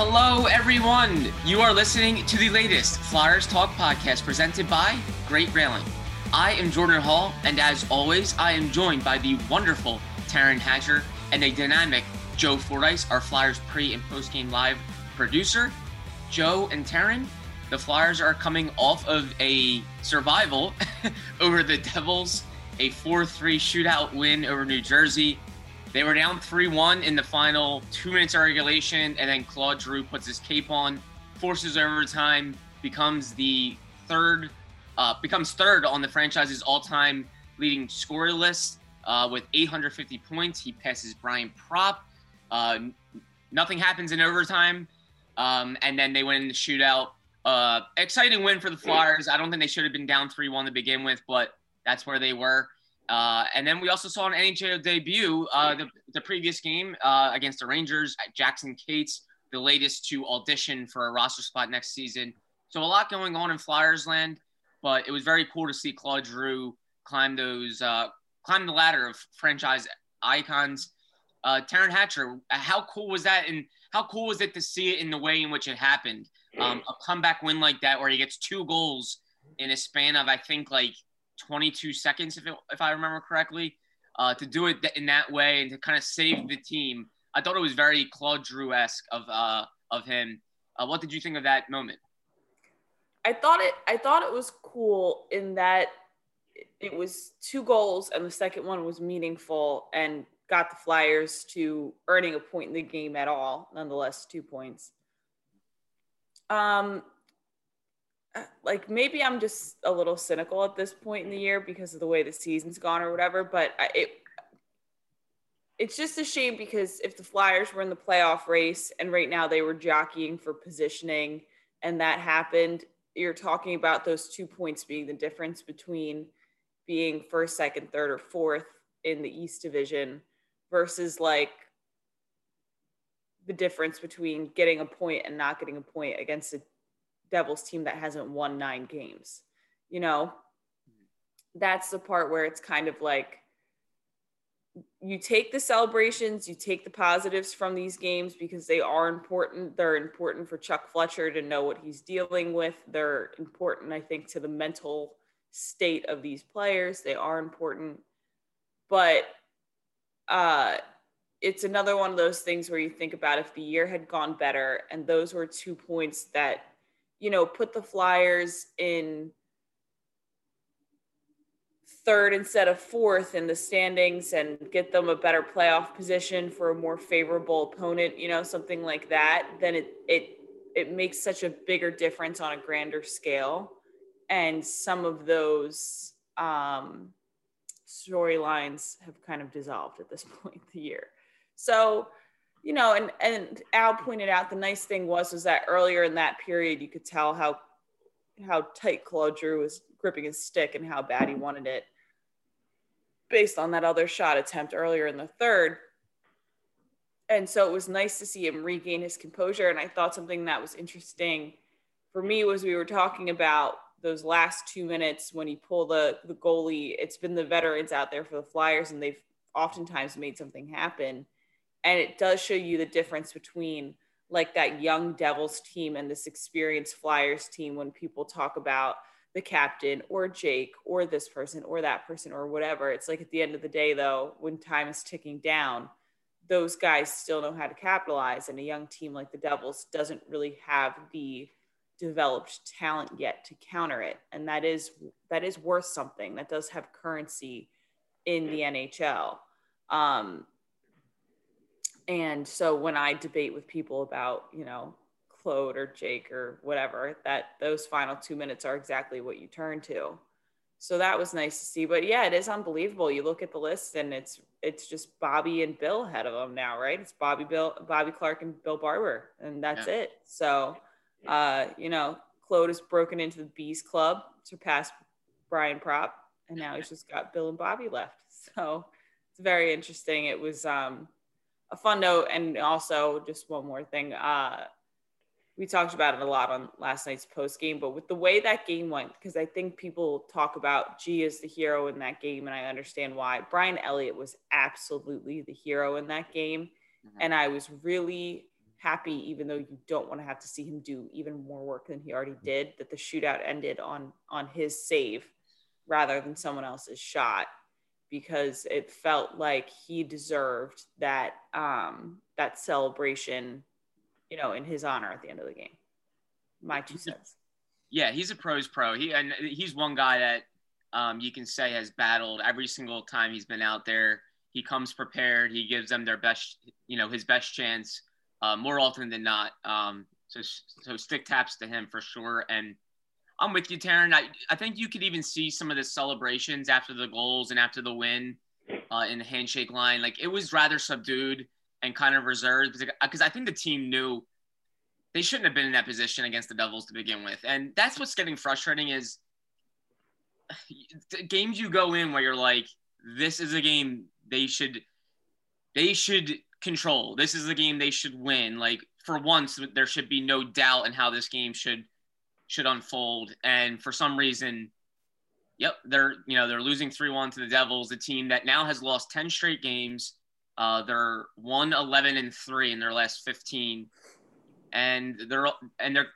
Hello, everyone. You are listening to the latest Flyers Talk podcast presented by Great Railing. I am Jordan Hall, and as always, I am joined by the wonderful Taryn Hatcher and a dynamic Joe Fordyce, our Flyers pre and post game live producer. Joe and Taryn, the Flyers are coming off of a survival over the Devils, a 4 3 shootout win over New Jersey. They were down 3 1 in the final two minutes of regulation, and then Claude Giroux puts his cape on, forces overtime, becomes the third, uh, becomes third on the franchise's all time leading scorer list uh, with 850 points. He passes Brian Propp. Uh, nothing happens in overtime. Um, and then they win in the shootout. Uh, exciting win for the Flyers. I don't think they should have been down 3 1 to begin with, but that's where they were. Uh, and then we also saw an NHL debut, uh, the, the previous game uh, against the Rangers, Jackson Cates, the latest to audition for a roster spot next season. So a lot going on in Flyers land, but it was very cool to see Claude Giroux climb those, uh, climb the ladder of franchise icons. Uh, Taryn Hatcher, how cool was that? And how cool was it to see it in the way in which it happened? Um, a comeback win like that, where he gets two goals in a span of, I think, like 22 seconds, if, it, if I remember correctly, uh, to do it in that way and to kind of save the team. I thought it was very Claude Giroux esque of uh, of him. Uh, what did you think of that moment? I thought it. I thought it was cool in that it was two goals, and the second one was meaningful and got the Flyers to earning a point in the game at all. Nonetheless, two points. Um, like maybe I'm just a little cynical at this point in the year because of the way the season's gone or whatever. But I, it it's just a shame because if the Flyers were in the playoff race and right now they were jockeying for positioning and that happened, you're talking about those two points being the difference between being first, second, third, or fourth in the East Division versus like the difference between getting a point and not getting a point against a Devils team that hasn't won nine games. You know, that's the part where it's kind of like you take the celebrations, you take the positives from these games because they are important. They're important for Chuck Fletcher to know what he's dealing with. They're important, I think, to the mental state of these players. They are important. But uh, it's another one of those things where you think about if the year had gone better and those were two points that you know, put the Flyers in third instead of fourth in the standings and get them a better playoff position for a more favorable opponent, you know, something like that, then it it it makes such a bigger difference on a grander scale. And some of those um, storylines have kind of dissolved at this point in the year. So you know, and and Al pointed out the nice thing was was that earlier in that period you could tell how how tight Claude Giroux was gripping his stick and how bad he wanted it based on that other shot attempt earlier in the third. And so it was nice to see him regain his composure. And I thought something that was interesting for me was we were talking about those last two minutes when he pulled the, the goalie. It's been the veterans out there for the Flyers, and they've oftentimes made something happen and it does show you the difference between like that young devils team and this experienced flyers team when people talk about the captain or jake or this person or that person or whatever. It's like at the end of the day though when time is ticking down those guys still know how to capitalize. And a young team like the devils doesn't really have the developed talent yet to counter it. And that is that is worth something. That does have currency in the nhl um, and so when I debate with people about, you know, Claude or Jake or whatever, that those final two minutes are exactly what you turn to. So that was nice to see. But yeah, it is unbelievable. You look at the list and it's it's just Bobby and Bill ahead of them now, right? It's Bobby Bill, Bobby Clarke and Bill Barber, and that's yeah. it. So uh, you know, Claude has broken into the Bees Club, surpassed Brian Propp, and now he's just got Bill and Bobby left. So it's very interesting. It was um a fun note, and also just one more thing. Uh, we talked about it a lot on last night's post game, but with the way that game went, because I think people talk about G as the hero in that game, and I understand why. Brian Elliott was absolutely the hero in that game, mm-hmm. and I was really happy, even though you don't want to have to see him do even more work than he already did, that the shootout ended on on his save rather than someone else's shot because it felt like he deserved that um, that celebration, you know, in his honor at the end of the game. My two cents. Yeah, he's a pros pro. He and he's one guy that um, you can say has battled every single time he's been out there. He comes prepared. He gives them their best, you know, his best chance uh, more often than not. Um, so so stick taps to him for sure. And I'm with you, Taryn. I, I think you could even see some of the celebrations after the goals and after the win uh, in the handshake line. Like it was rather subdued and kind of reserved because I think the team knew they shouldn't have been in that position against the Devils to begin with. And that's what's getting frustrating is games you go in where you're like, this is a game they should they should control. This is the game they should win. Like for once, there should be no doubt in how this game should should unfold. And for some reason, yep, they're you know they're losing three one to the Devils, a team that now has lost ten straight games. Uh, they're one eleven and three in their last fifteen, and they're and they're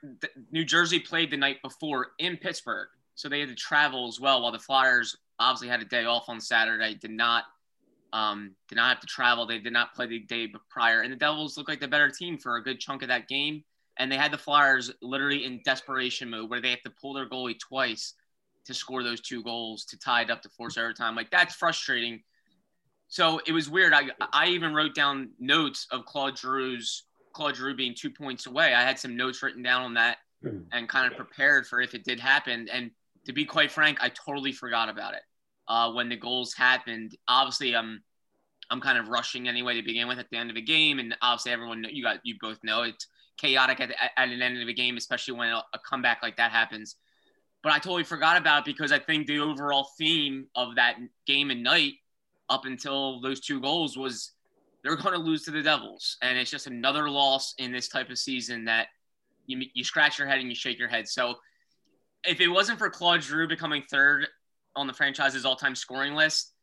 New Jersey played the night before in Pittsburgh, so they had to travel as well. While the Flyers obviously had a day off on Saturday, did not um, did not have to travel. They did not play the day prior, and the Devils looked like the better team for a good chunk of that game. And they had the Flyers literally in desperation mode, where they have to pull their goalie twice to score those two goals to tie it up to force overtime. Like that's frustrating. So it was weird. I I even wrote down notes of Claude Giroux's Claude Giroux being two points away. I had some notes written down on that and kind of prepared for if it did happen. And to be quite frank, I totally forgot about it uh, when the goals happened. Obviously, I'm I'm kind of rushing anyway to begin with at the end of a game, and obviously everyone you got you both know it's chaotic at, at an end of a game, especially when a, comeback like that happens. But I totally forgot about it because I think the overall theme of that game and night up until those two goals was they're going to lose to the Devils, and it's just another loss in this type of season that you you scratch your head and you shake your head. So if it wasn't for Claude Giroux becoming third on the franchise's all-time scoring list,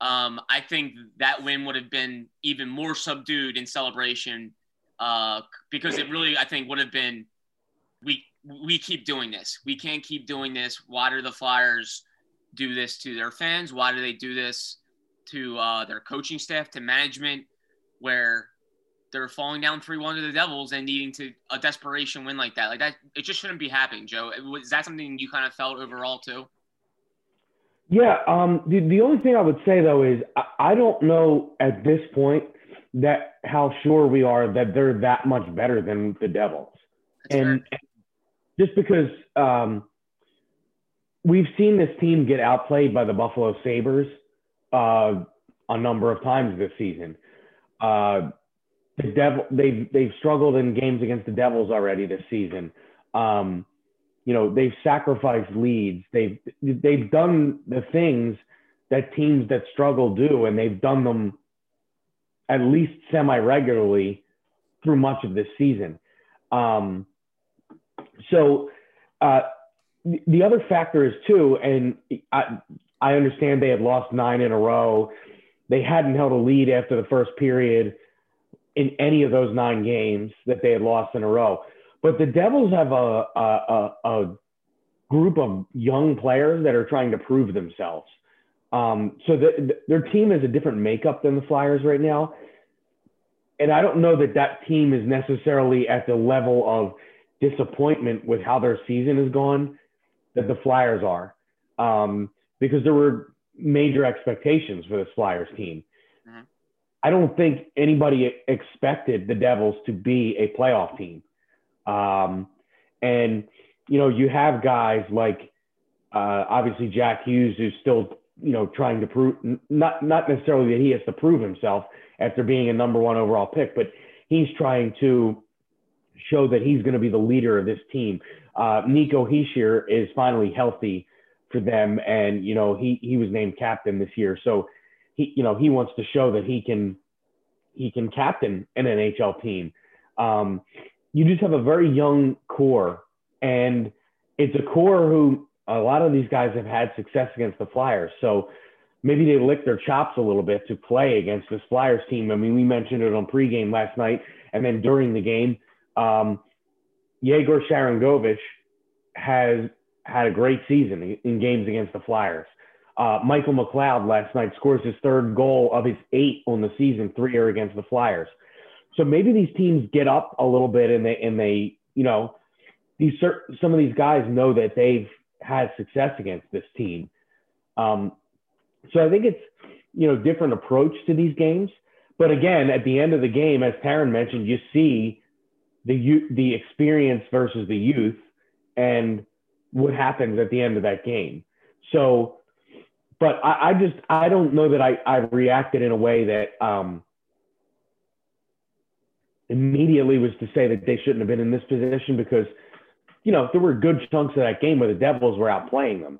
um, I think that win would have been even more subdued in celebration uh, because it really, I think, would have been we we keep doing this. We can't keep doing this. Why do the Flyers do this to their fans? Why do they do this to uh, their coaching staff, to management, where they're falling down three one to the Devils and needing to a desperation win like that? Like that, it just shouldn't be happening, Joe. Is that something you kind of felt overall too? Yeah. Um, the, the only thing I would say though is I, I don't know at this point that how sure we are that they're that much better than the Devils. And, and, just because um, we've seen this team get outplayed by the Buffalo Sabres uh, a number of times this season. Uh, the devil they've they've struggled in games against the Devils already this season. Um, you know they've sacrificed leads they've they've done the things that teams that struggle do and they've done them at least semi regularly through much of this season. Um, so uh, the other factor is too and I, I understand they had lost nine in a row. They hadn't held a lead after the first period in any of those nine games that they had lost in a row. But the Devils have a, a, a, group of young players that are trying to prove themselves. Um, so the, their team is a different makeup than the Flyers right now. And I don't know that that team is necessarily at the level of disappointment with how their season has gone that the Flyers are. Um, because there were major expectations for this Flyers team. Mm-hmm. I don't think anybody expected the Devils to be a playoff team. Um, and, you know, you have guys like uh, obviously Jack Hughes, who's still, you know, trying to prove, not, not necessarily that he has to prove himself after being a number one overall pick, but he's trying to show that he's going to be the leader of this team. Uh, Nico Hischier is finally healthy for them, and you know he he was named captain this year, so he you know he wants to show that he can he can captain an NHL team. Um, you just have a very young core, and it's a core who a lot of these guys have had success against the Flyers. So maybe they lick their chops a little bit to play against this Flyers team. I mean, we mentioned it on pregame last night, and then during the game, um, Yegor Sharangovich has had a great season in games against the Flyers. Uh, Michael McLeod last night scores his third goal of his eight on the season, three are against the Flyers. So maybe these teams get up a little bit and they and they you know these some of these guys know that they've had success against this team. Um, so I think it's you know different approach to these games. But again, at the end of the game, as Taryn mentioned, you see the the experience versus the youth and what happens at the end of that game. So, but I, I just I don't know that I I reacted in a way that um, immediately was to say that they shouldn't have been in this position because, you know, there were good chunks of that game where the Devils were outplaying them.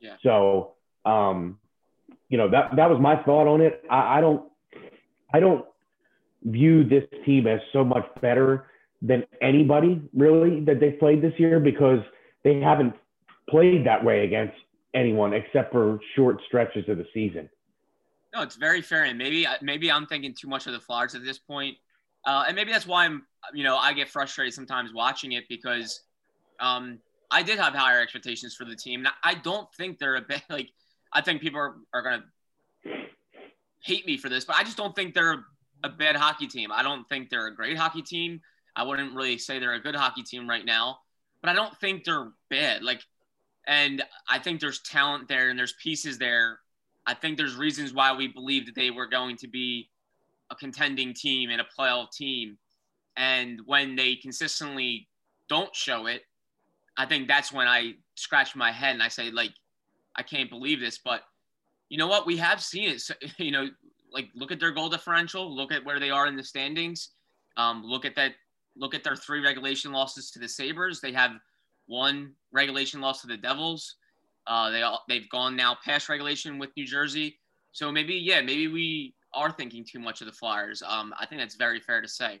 Yeah. So, um, you know, that that was my thought on it. I, I don't, I don't view this team as so much better than anybody really that they played this year because they haven't played that way against anyone except for short stretches of the season. No, it's very fair, and maybe maybe I'm thinking too much of the Flyers at this point. Uh, and maybe that's why I'm, you know, I get frustrated sometimes watching it because um, I did have higher expectations for the team. I don't think they're a bad, like, I think people are, are going to hate me for this, but I just don't think they're a bad hockey team. I don't think they're a great hockey team. I wouldn't really say they're a good hockey team right now, but I don't think they're bad. Like, and I think there's talent there and there's pieces there. I think there's reasons why we believe that they were going to be a contending team and a playoff team. And when they consistently don't show it, I think that's when I scratch my head and I say, like, I can't believe this. But you know what? We have seen it. So, you know, like look at their goal differential, look at where they are in the standings. Um, look at that. Look at their three regulation losses to the Sabres. They have one regulation loss to the Devils. Uh, they all, they've gone now past regulation with New Jersey. So maybe yeah, maybe we are thinking too much of the Flyers. Um, I think that's very fair to say.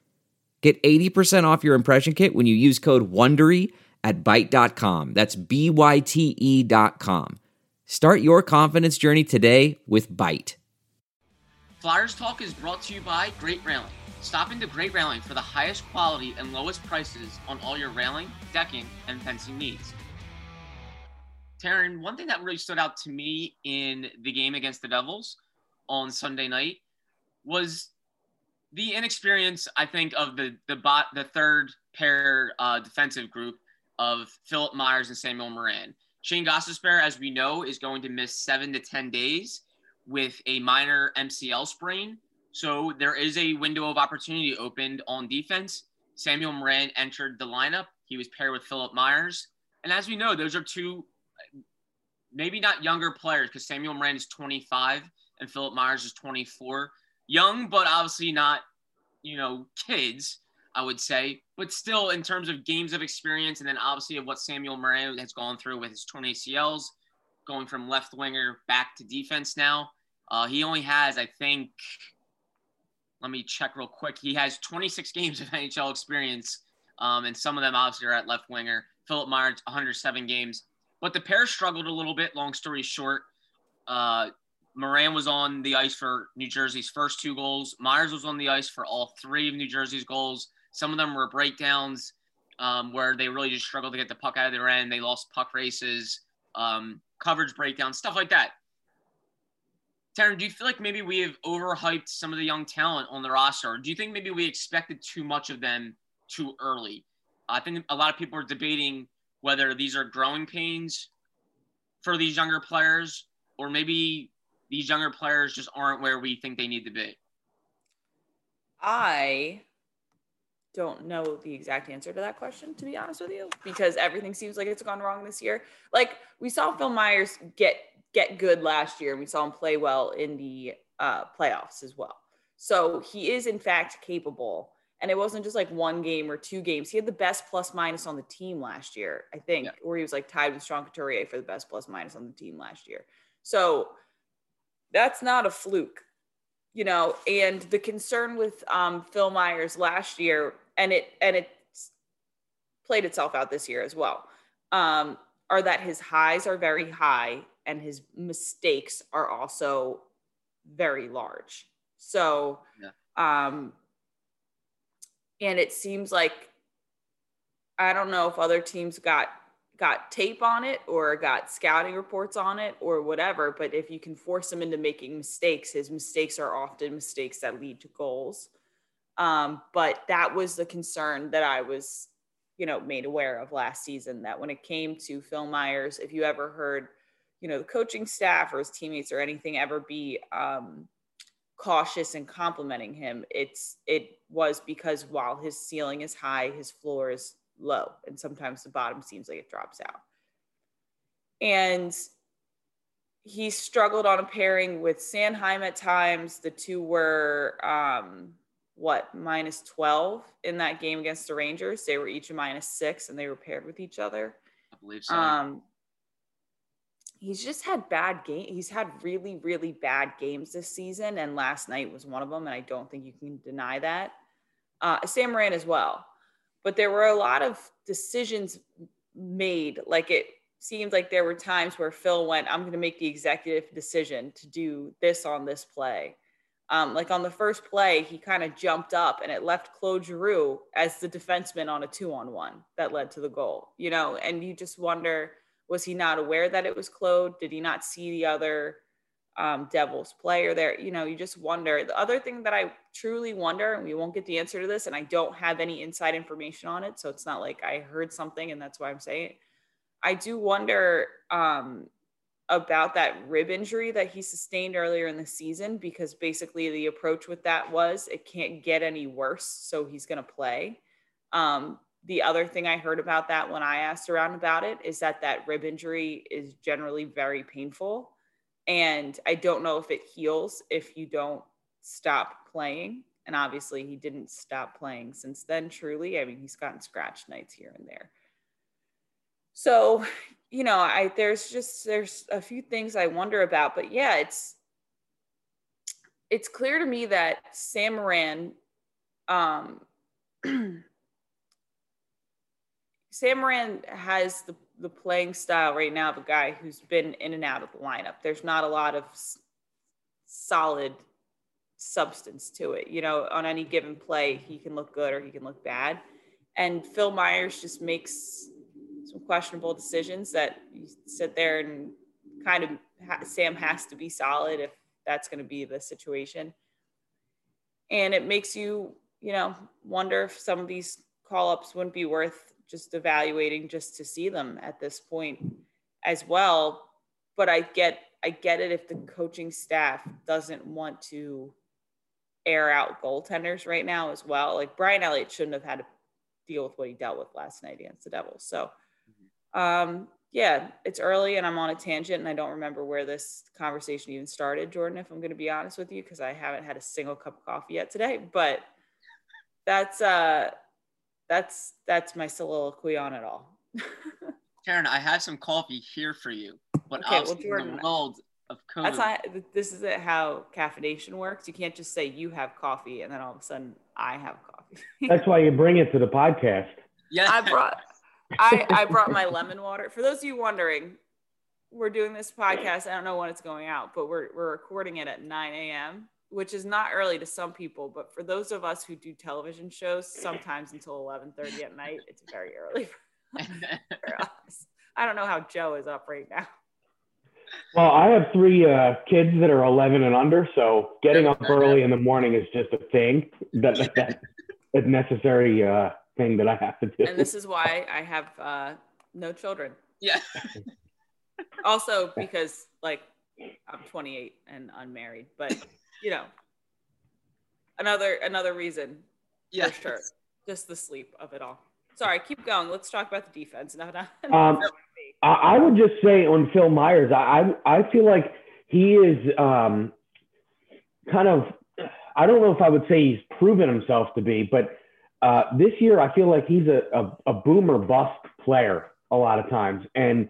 Get 80% off your impression kit when you use code WONDERY at Byte.com. That's B-Y-T-E dot com. Start your confidence journey today with Byte. Flyers Talk is brought to you by Great Railing. Stop into Great Railing for the highest quality and lowest prices on all your railing, decking, and fencing needs. Taryn, one thing that really stood out to me in the game against the Devils – on Sunday night was the inexperience, I think, of the the bot the third pair uh, defensive group of Philip Myers and Samuel Morin. Shane Gostisbehere, as we know, is going to miss seven to ten days with a minor MCL sprain. So there is a window of opportunity opened on defense. Samuel Morin entered the lineup. He was paired with Philip Myers. And as we know, those are two maybe not younger players because Samuel Morin is 25 and Philip Myers is 24. Young, but obviously not, you know, kids, I would say. But still, in terms of games of experience, and then obviously of what Samuel Morin has gone through with his 20 ACLs, going from left winger back to defense now. Uh, he only has, I think, let me check real quick. He has 26 games of NHL experience, um, and some of them obviously are at left winger. Philip Myers, 107 games. But the pair struggled a little bit, long story short. Uh, Morin was on the ice for New Jersey's first two goals. Myers was on the ice for all three of New Jersey's goals. Some of them were breakdowns um, where they really just struggled to get the puck out of their end. They lost puck races, um, coverage breakdowns, stuff like that. Taryn, do you feel like maybe we have overhyped some of the young talent on the roster? Do you think maybe we expected too much of them too early? I think a lot of people are debating whether these are growing pains for these younger players or maybe these younger players just aren't where we think they need to be? I don't know the exact answer to that question, to be honest with you, because everything seems like it's gone wrong this year. Like we saw Phil Myers get get good last year, and we saw him play well in the uh, playoffs as well. So he is in fact capable. And it wasn't just like one game or two games. He had the best plus minus on the team last year, I think, yeah. or he was like tied with Sean Couturier for the best plus minus on the team last year. So that's not a fluke, you know. And the concern with um, Phil Myers last year, and it and it played itself out this year as well, um, are that his highs are very high and his mistakes are also very large. So, yeah. um, and it seems like I don't know if other teams got got tape on it or got scouting reports on it or whatever, but if you can force him into making mistakes, his mistakes are often mistakes that lead to goals. Um, but that was the concern that I was, you know, made aware of last season that when it came to Phil Myers, if you ever heard, you know, the coaching staff or his teammates or anything ever be um, cautious and complimenting him, it's it was because while his ceiling is high, his floor is low, and sometimes the bottom seems like it drops out. And he struggled on a pairing with Sanheim at times. The two were um, what minus 12 in that game against the Rangers. They were each a minus six and they were paired with each other. I believe so. Um, he's just had bad game. He's had really, really bad games this season, and last night was one of them. And I don't think you can deny that. Uh, Sam Morin as well, but there were a lot of decisions made. Like it seemed like there were times where Phil went, "I'm going to make the executive decision to do this on this play." Um, like on the first play, he kind of jumped up and it left Claude Giroux as the defenseman on a two on one that led to the goal, you know, and you just wonder was he not aware that it was Claude? Did he not see the other um, Devils player there? You know, you just wonder. The other thing that I truly wonder, and we won't get the answer to this, and I don't have any inside information on it, so it's not like I heard something and that's why I'm saying it. I do wonder um, about that rib injury that he sustained earlier in the season because basically the approach with that was it can't get any worse, so he's going to play. Um, the other thing I heard about that when I asked around about it is that that rib injury is generally very painful. And I don't know if it heals if you don't stop playing. And obviously, he didn't stop playing since then, truly. I mean, he's gotten scratch nights here and there. So, you know, I there's just there's a few things I wonder about, but yeah, it's it's clear to me that Sam Morin um Sam Morin has the, the playing style right now of a guy who's been in and out of the lineup. There's not a lot of solid substance to it. You know, on any given play, he can look good or he can look bad. And Phil Myers just makes some questionable decisions that you sit there and kind of ha- Sam has to be solid if that's going to be the situation. And it makes you, you know, wonder if some of these call ups wouldn't be worth just evaluating just to see them at this point as well. But I get I get it if the coaching staff doesn't want to air out goaltenders right now as well. Like Brian Elliott shouldn't have had to deal with what he dealt with last night against the Devils. So um yeah, it's early and I'm on a tangent and I don't remember where this conversation even started, Jordan, if I'm going to be honest with you, because I haven't had a single cup of coffee yet today. But that's uh that's that's my soliloquy on it all. Taryn, I have some coffee here for you, but okay, well, Jordan, the world of COVID. That's not. This is it. How caffeination works. You can't just say you have coffee and then all of a sudden I have coffee. that's why you bring it to the podcast. Yeah, I brought. I I brought my lemon water. For those of you wondering, we're doing this podcast. I don't know when it's going out, but we're we're recording it at 9 a.m which is not early to some people, but for those of us who do television shows, sometimes until 11:30 at night, it's very early for us. I don't know how Joe is up right now. Well, I have three uh, kids that are 11 and under, so getting up early in the morning is just a thing that, that a necessary uh, thing that I have to do. And this is why I have uh, no children. Yeah. also, because like I'm 28 and unmarried, but you know, another another reason yeah. for sure. Just the sleep of it all. Sorry, keep going. Let's talk about the defense. No, no. Um, I would just say on Phil Myers, I I feel like he is um, kind of, I don't know if I would say he's proven himself to be, but uh, this year I feel like he's a, a, a boomer bust player a lot of times. And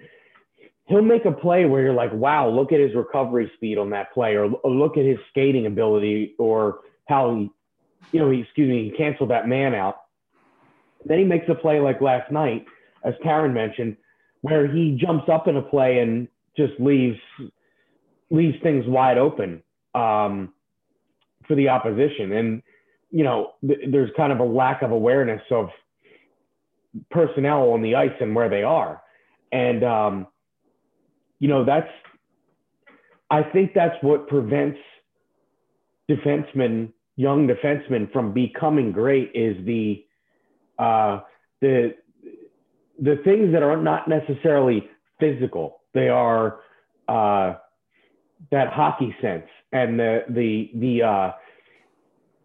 he'll make a play where you're like, wow, look at his recovery speed on that play, or, or look at his skating ability, or how he, you know, he, excuse me, he canceled that man out. Then he makes a play like last night, as Taryn mentioned, where he jumps up in a play and just leaves leaves things wide open um, for the opposition. And you know, th- there's kind of a lack of awareness of personnel on the ice and where they are. And um, you know, that's I think that's what prevents defensemen, young defensemen, from becoming great is the uh, the the things that are not necessarily physical. They are uh, that hockey sense and the the the uh,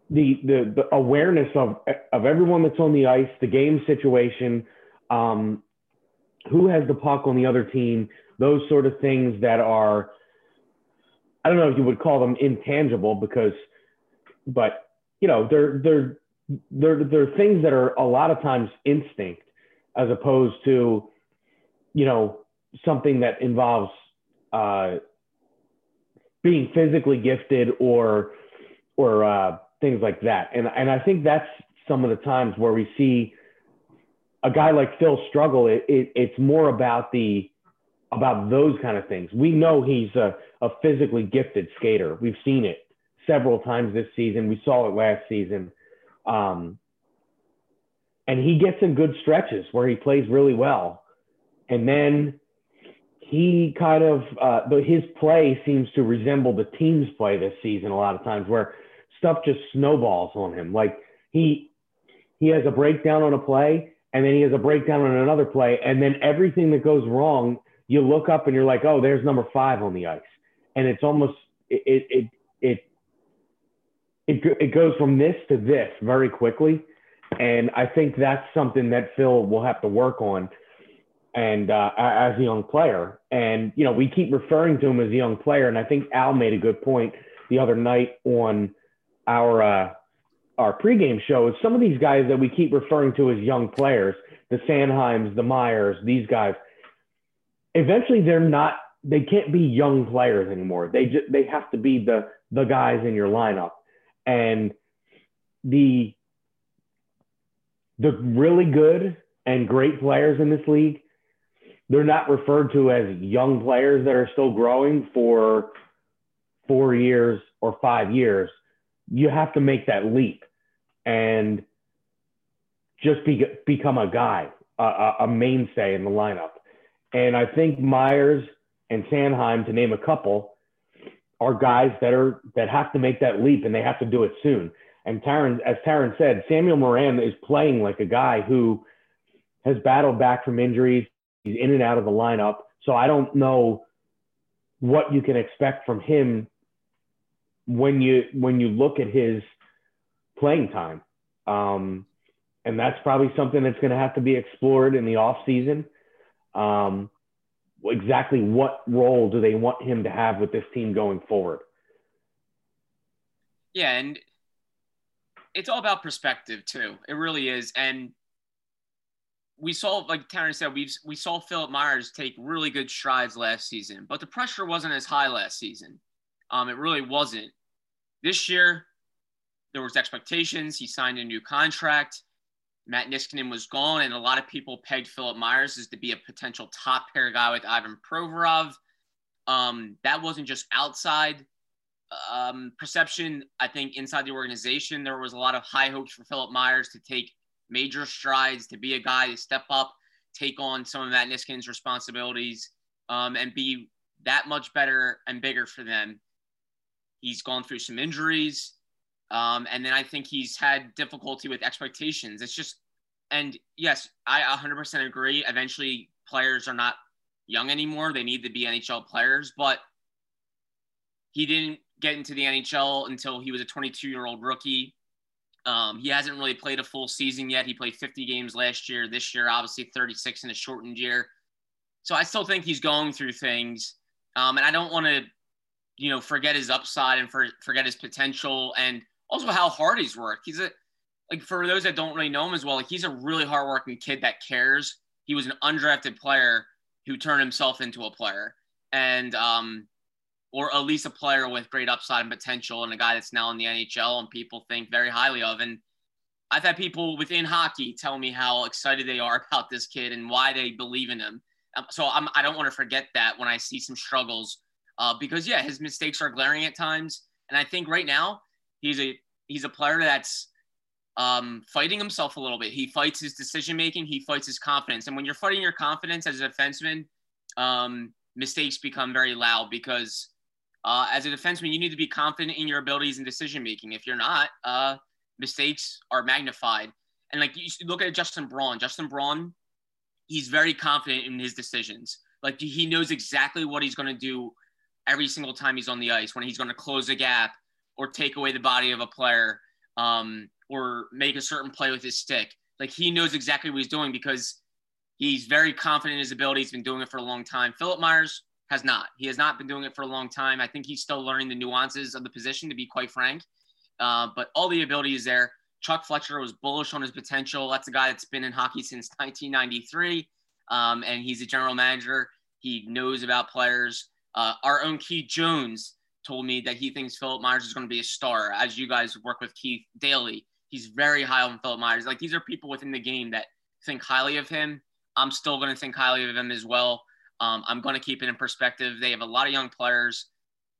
the, the the awareness of of everyone that's on the ice, the game situation, um, who has the puck on the other team, those sort of things that are I don't know if you would call them intangible because, but you know they're they're they're they're things that are a lot of times instinct as opposed to you know something that involves uh, being physically gifted or or uh, things like that. And and I think that's some of the times where we see a guy like Phil struggle. It, it it's more about the about those kind of things. We know he's a, a physically gifted skater. We've seen it several times this season. We saw it last season. Um, and he gets in good stretches where he plays really well. And then he kind of uh, his play seems to resemble the team's play this season a lot of times where stuff just snowballs on him. Like he he has a breakdown on a play and then he has a breakdown on another play and then everything that goes wrong, you look up and you're like, "Oh, there's number 5 on the ice." And it's almost it it it it, it goes from this to this very quickly. And I think that's something that Phil will have to work on and uh, as a young player. And you know, we keep referring to him as a young player, and I think Al made a good point the other night on our uh, our pregame show. Is some of these guys that we keep referring to as young players, the Sanheims, the Myers, these guys. Eventually, they're not. They can't be young players anymore. They just they have to be the the guys in your lineup, and the the really good and great players in this league they're not referred to as young players that are still growing for four years or five years. You have to make that leap and just be, become a guy, a, a mainstay in the lineup. And I think Myers and Sanheim, to name a couple, are guys that are that have to make that leap and they have to do it soon. And Taryn, as Taryn said, Samuel Morin is playing like a guy who has battled back from injuries, He's in and out of the lineup. So I don't know what you can expect from him when you when you look at his playing time. Um, and that's probably something that's going to have to be explored in the off season. Um, exactly what role do they want him to have with this team going forward? Yeah, and it's all about perspective too. It really is. And we saw, like Taryn said, we we saw Philip Myers take really good strides last season, but the pressure wasn't as high last season. Um, it really wasn't. This year, there was expectations. He signed a new contract. Matt Niskanen was gone, and a lot of people pegged Philip Myers as to be a potential top pair guy with Ivan Provorov. Um, that wasn't just outside um, perception. I think inside the organization, there was a lot of high hopes for Philip Myers to take major strides to be a guy to step up, take on some of Matt Niskanen's responsibilities, um, and be that much better and bigger for them. He's gone through some injuries. Um, and then I think he's had difficulty with expectations. It's just, and yes, I 100% agree. Eventually, players are not young anymore. They need to be NHL players, but he didn't get into the NHL until he was a 22 year old rookie. Um, he hasn't really played a full season yet. He played 50 games last year. This year, obviously 36 in a shortened year. So I still think he's going through things. Um, and I don't want to you know, forget his upside and for, forget his potential and also how hard he's worked. He's a like for those that don't really know him as well, like he's a really hardworking kid that cares. He was an undrafted player who turned himself into a player, and um, or at least a player with great upside and potential, and a guy that's now in the NHL and people think very highly of. And I've had people within hockey tell me how excited they are about this kid and why they believe in him. Um, so I'm, I don't want to forget that when I see some struggles, uh, because yeah, his mistakes are glaring at times, and I think right now he's a he's a player that's um, fighting himself a little bit. He fights his decision making. He fights his confidence. And when you're fighting your confidence as a defenseman, um, mistakes become very loud because uh, as a defenseman, you need to be confident in your abilities and decision making. If you're not, uh, mistakes are magnified. And like you look at Justin Braun. Justin Braun, he's very confident in his decisions. Like he knows exactly what he's going to do every single time he's on the ice. When he's going to close a gap or take away the body of a player. Um, or make a certain play with his stick. Like he knows exactly what he's doing because he's very confident in his ability. He's been doing it for a long time. Philip Myers has not. He has not been doing it for a long time. I think he's still learning the nuances of the position, to be quite frank. Uh, but all the ability is there. Chuck Fletcher was bullish on his potential. That's a guy that's been in hockey since 1993, um, and he's a general manager. He knows about players. Uh, our own Keith Jones told me that he thinks Philip Myers is going to be a star. As you guys work with Keith daily, He's very high on Philip Myers. Like these are people within the game that think highly of him. I'm still going to think highly of him as well. Um, I'm going to keep it in perspective. They have a lot of young players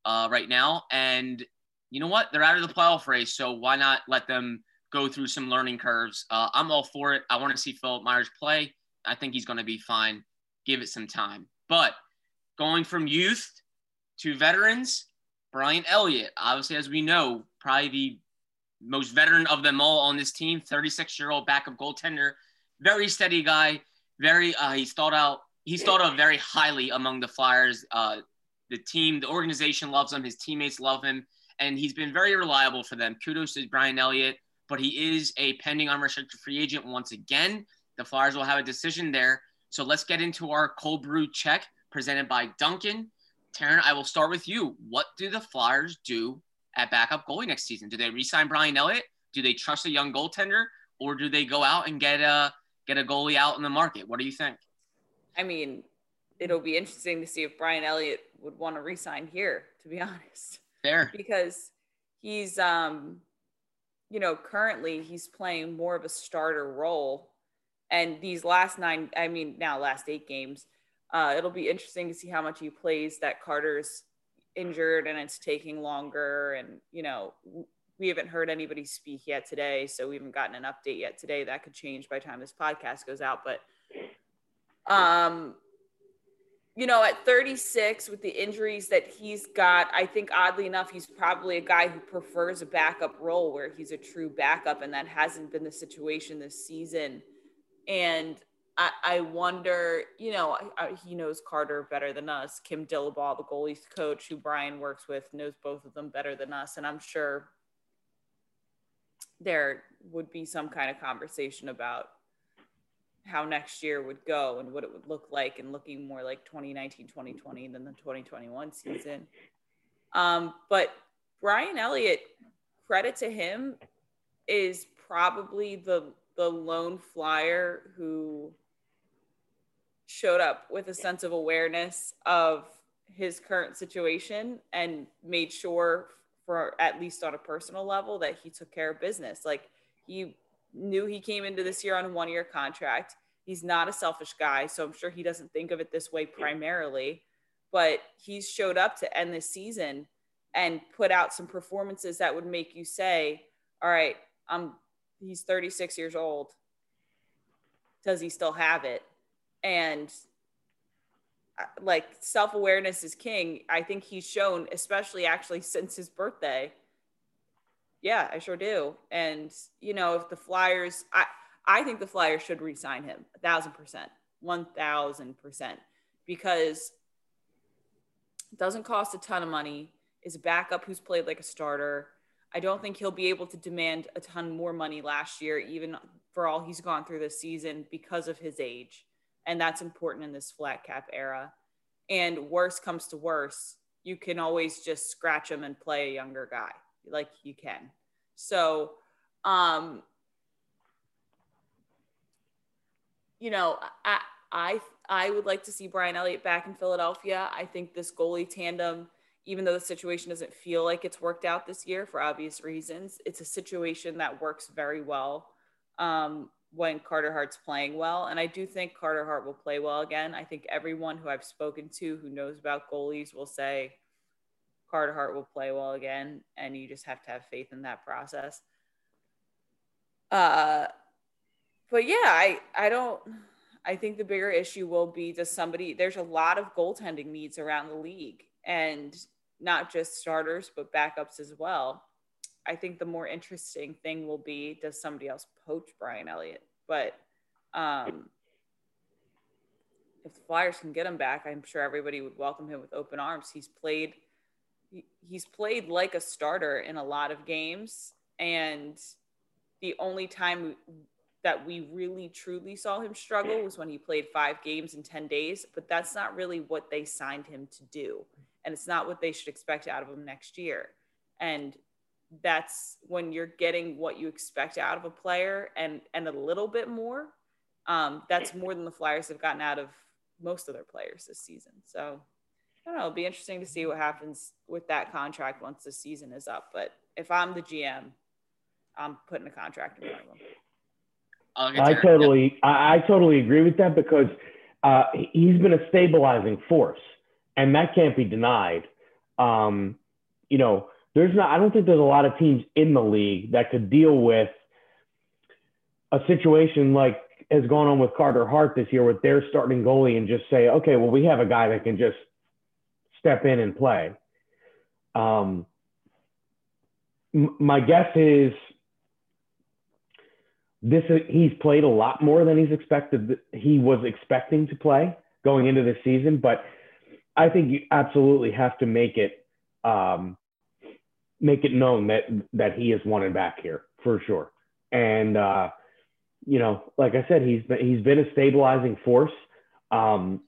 uh, right now, and you know what? They're out of the playoff race, so why not let them go through some learning curves? Uh, I'm all for it. I want to see Philip Myers play. I think he's going to be fine. Give it some time. But going from youth to veterans, Brian Elliott, obviously, as we know, probably the most veteran of them all on this team, 36 year old backup goaltender, very steady guy. Very, uh, he's thought out. He's thought of very highly among the Flyers. Uh, the team, the organization loves him. His teammates love him, and he's been very reliable for them. Kudos to Brian Elliott, but he is a pending unrestricted free agent once again. The Flyers will have a decision there. So let's get into our cold brew check presented by Dunkin'. Taryn, I will start with you. What do the Flyers do at backup goalie next season? Do they re-sign Brian Elliott? Do they trust a young goaltender, or do they go out and get a get a goalie out in the market? What do you think? I mean, it'll be interesting to see if Brian Elliott would want to re-sign here. To be honest, fair because he's um, you know, currently he's playing more of a starter role, and these last nine, I mean, now last eight games. Uh, it'll be interesting to see how much he plays that Carter's injured and it's taking longer and you know we haven't heard anybody speak yet today so we haven't gotten an update yet today. That could change by time this podcast goes out but um you know at 36 with the injuries that he's got i think oddly enough he's probably a guy who prefers a backup role where he's a true backup and that hasn't been the situation this season. And I, I wonder, you know, I, he knows Carter better than us. Kim Dillabaugh, the goalies coach who Brian works with, knows both of them better than us. And I'm sure there would be some kind of conversation about how next year would go and what it would look like and looking more like 2019 2020 than the 2021 season um, but brian elliott credit to him is probably the the lone flyer who showed up with a sense of awareness of his current situation and made sure for at least on a personal level that he took care of business. Like he knew he came into this year on a one year contract. He's not a selfish guy so i'm sure he doesn't think of it this way primarily. But he's showed up to end this season and put out some performances that would make you say all right i'm he's 36 years old. Does he still have it and uh, like self awareness is king. I think he's shown, especially actually since his birthday. Yeah, I sure do. And you know, if the Flyers, I I think the Flyers should re-sign him a thousand percent, one thousand percent, because it doesn't cost a ton of money. Is a backup who's played like a starter. I don't think he'll be able to demand a ton more money last year, even for all he's gone through this season because of his age and that's important in this flat cap era. And worse comes to worse, you can always just scratch him and play a younger guy. Like you can. So, um, you know, I, I, I would like to see Brian Elliott back in Philadelphia. I think this goalie tandem, even though the situation doesn't feel like it's worked out this year for obvious reasons, it's a situation that works very well um, when Carter Hart's playing well. And I do think Carter Hart will play well again. I think everyone who I've spoken to who knows about goalies will say Carter Hart will play well again. And you just have to have faith in that process. Uh, but yeah, I, I don't, I think the bigger issue will be does somebody, there's a lot of goaltending needs around the league and not just starters, but backups as well. I think the more interesting thing will be does somebody else poach Brian Elliott? But um, if the Flyers can get him back, I'm sure everybody would welcome him with open arms. He's played he's played like a starter in a lot of games and the only time that we really truly saw him struggle was when he played 5 games in 10 days, but that's not really what they signed him to do and it's not what they should expect out of him next year. And that's when you're getting what you expect out of a player and and a little bit more. Um, that's more than the Flyers have gotten out of most of their players this season. So I don't know. It'll be interesting to see what happens with that contract once the season is up. But if I'm the GM, I'm putting a contract in front of him. I totally, I, I, totally agree with that because uh, he's been a stabilizing force, and that can't be denied. Um, you know, there's not, I don't think there's a lot of teams in the league that could deal with a situation like has gone on with Carter Hart this year with their starting goalie and just say, okay, well, we have a guy that can just step in and play. Um, my guess is this is, he's played a lot more than he's expected he was expecting to play going into the season but i think you absolutely have to make it um, make it known that that he is wanted back here for sure. And uh, you know, like I said, he's been he's been a stabilizing force, um,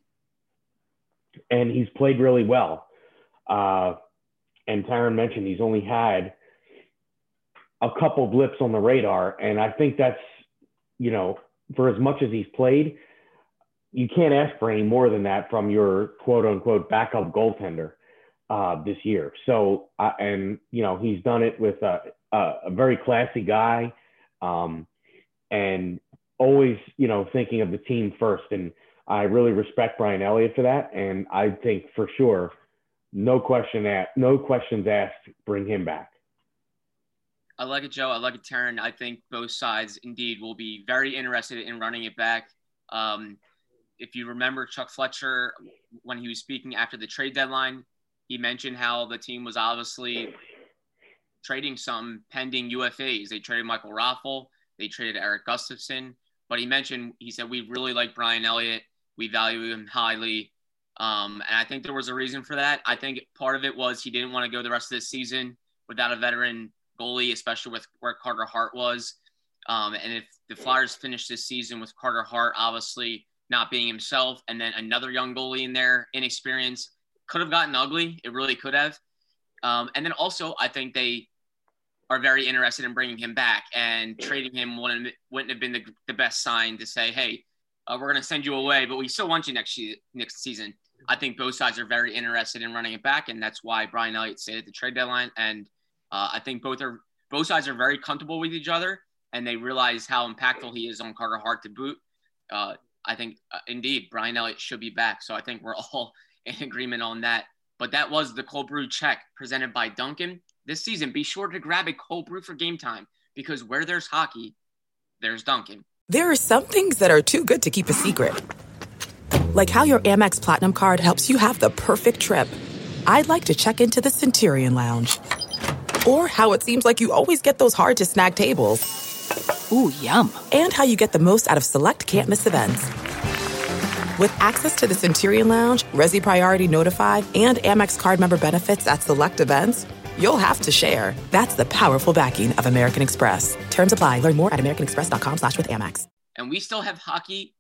and he's played really well. Uh, and Taryn mentioned he's only had a couple blips on the radar, and I think that's you know, for as much as he's played, you can't ask for any more than that from your quote unquote backup goaltender uh, this year. So, uh, and you know, he's done it with a, a, a very classy guy, um, and always, you know, thinking of the team first. And I really respect Brian Elliott for that. And I think for sure, no question asked, no questions asked, bring him back. I like it, Joe. I like it, Taryn. I think both sides indeed will be very interested in running it back. Um, if you remember Chuck Fletcher when he was speaking after the trade deadline, he mentioned how the team was obviously trading some pending UFAs. They traded Michael Raffl, they traded Erik Gustafsson, but he mentioned he said we really like Brian Elliott, we value him highly, um, and I think there was a reason for that. I think part of it was he didn't want to go the rest of the season without a veteran goalie, especially with where Carter Hart was. Um, and if the Flyers finish this season with Carter Hart obviously not being himself, and then another young goalie in there, inexperienced, could have gotten ugly. It really could have. Um, and then also, I think they are very interested in bringing him back and trading him wouldn't, wouldn't have been the, the best sign to say, hey, uh, we're going to send you away, but we still want you next, next season. I think both sides are very interested in running it back, and that's why Brian Elliott stayed at the trade deadline. And uh, I think both are both sides are very comfortable with each other, and they realize how impactful he is on Carter Hart to boot. Uh, I think uh, indeed Brian Elliott should be back. So I think we're all in agreement on that. But that was the cold brew check presented by Dunkin'. This season, be sure to grab a cold brew for game time because where there's hockey, there's Dunkin'. There are some things that are too good to keep a secret, like how your Amex Platinum card helps you have the perfect trip. I'd like to check into the Centurion Lounge, or how it seems like you always get those hard to snag tables. Ooh, yum! And how you get the most out of select can't miss events. With access to the Centurion Lounge, Resy Priority Notified, and Amex card member benefits at select events, you'll have to share. That's the powerful backing of American Express. Terms apply. Learn more at americanexpress.com slash with Amex. And we still have hockey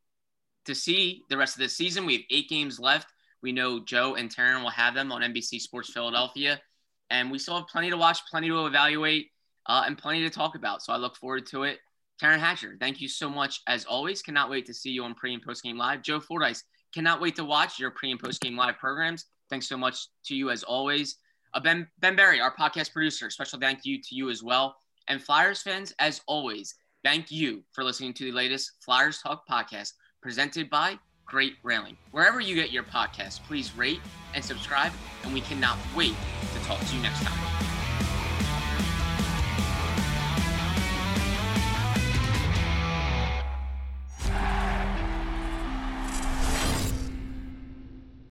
to see the rest of the season. We have eight games left. We know Joe and Taryn will have them on NBC Sports Philadelphia. And we still have plenty to watch, plenty to evaluate, uh, and plenty to talk about. So I look forward to it. Taryn Hatcher, thank you so much as always. Cannot wait to see you on pre and post game live. Joe Fordyce, cannot wait to watch your pre and post game live programs. Thanks so much to you as always. Uh, ben Ben Berry, our podcast producer, special thank you to you as well. And Flyers fans, as always, thank you for listening to the latest Flyers Talk podcast presented by Great Railing. Wherever you get your podcast, please rate and subscribe, and we cannot wait to talk to you next time.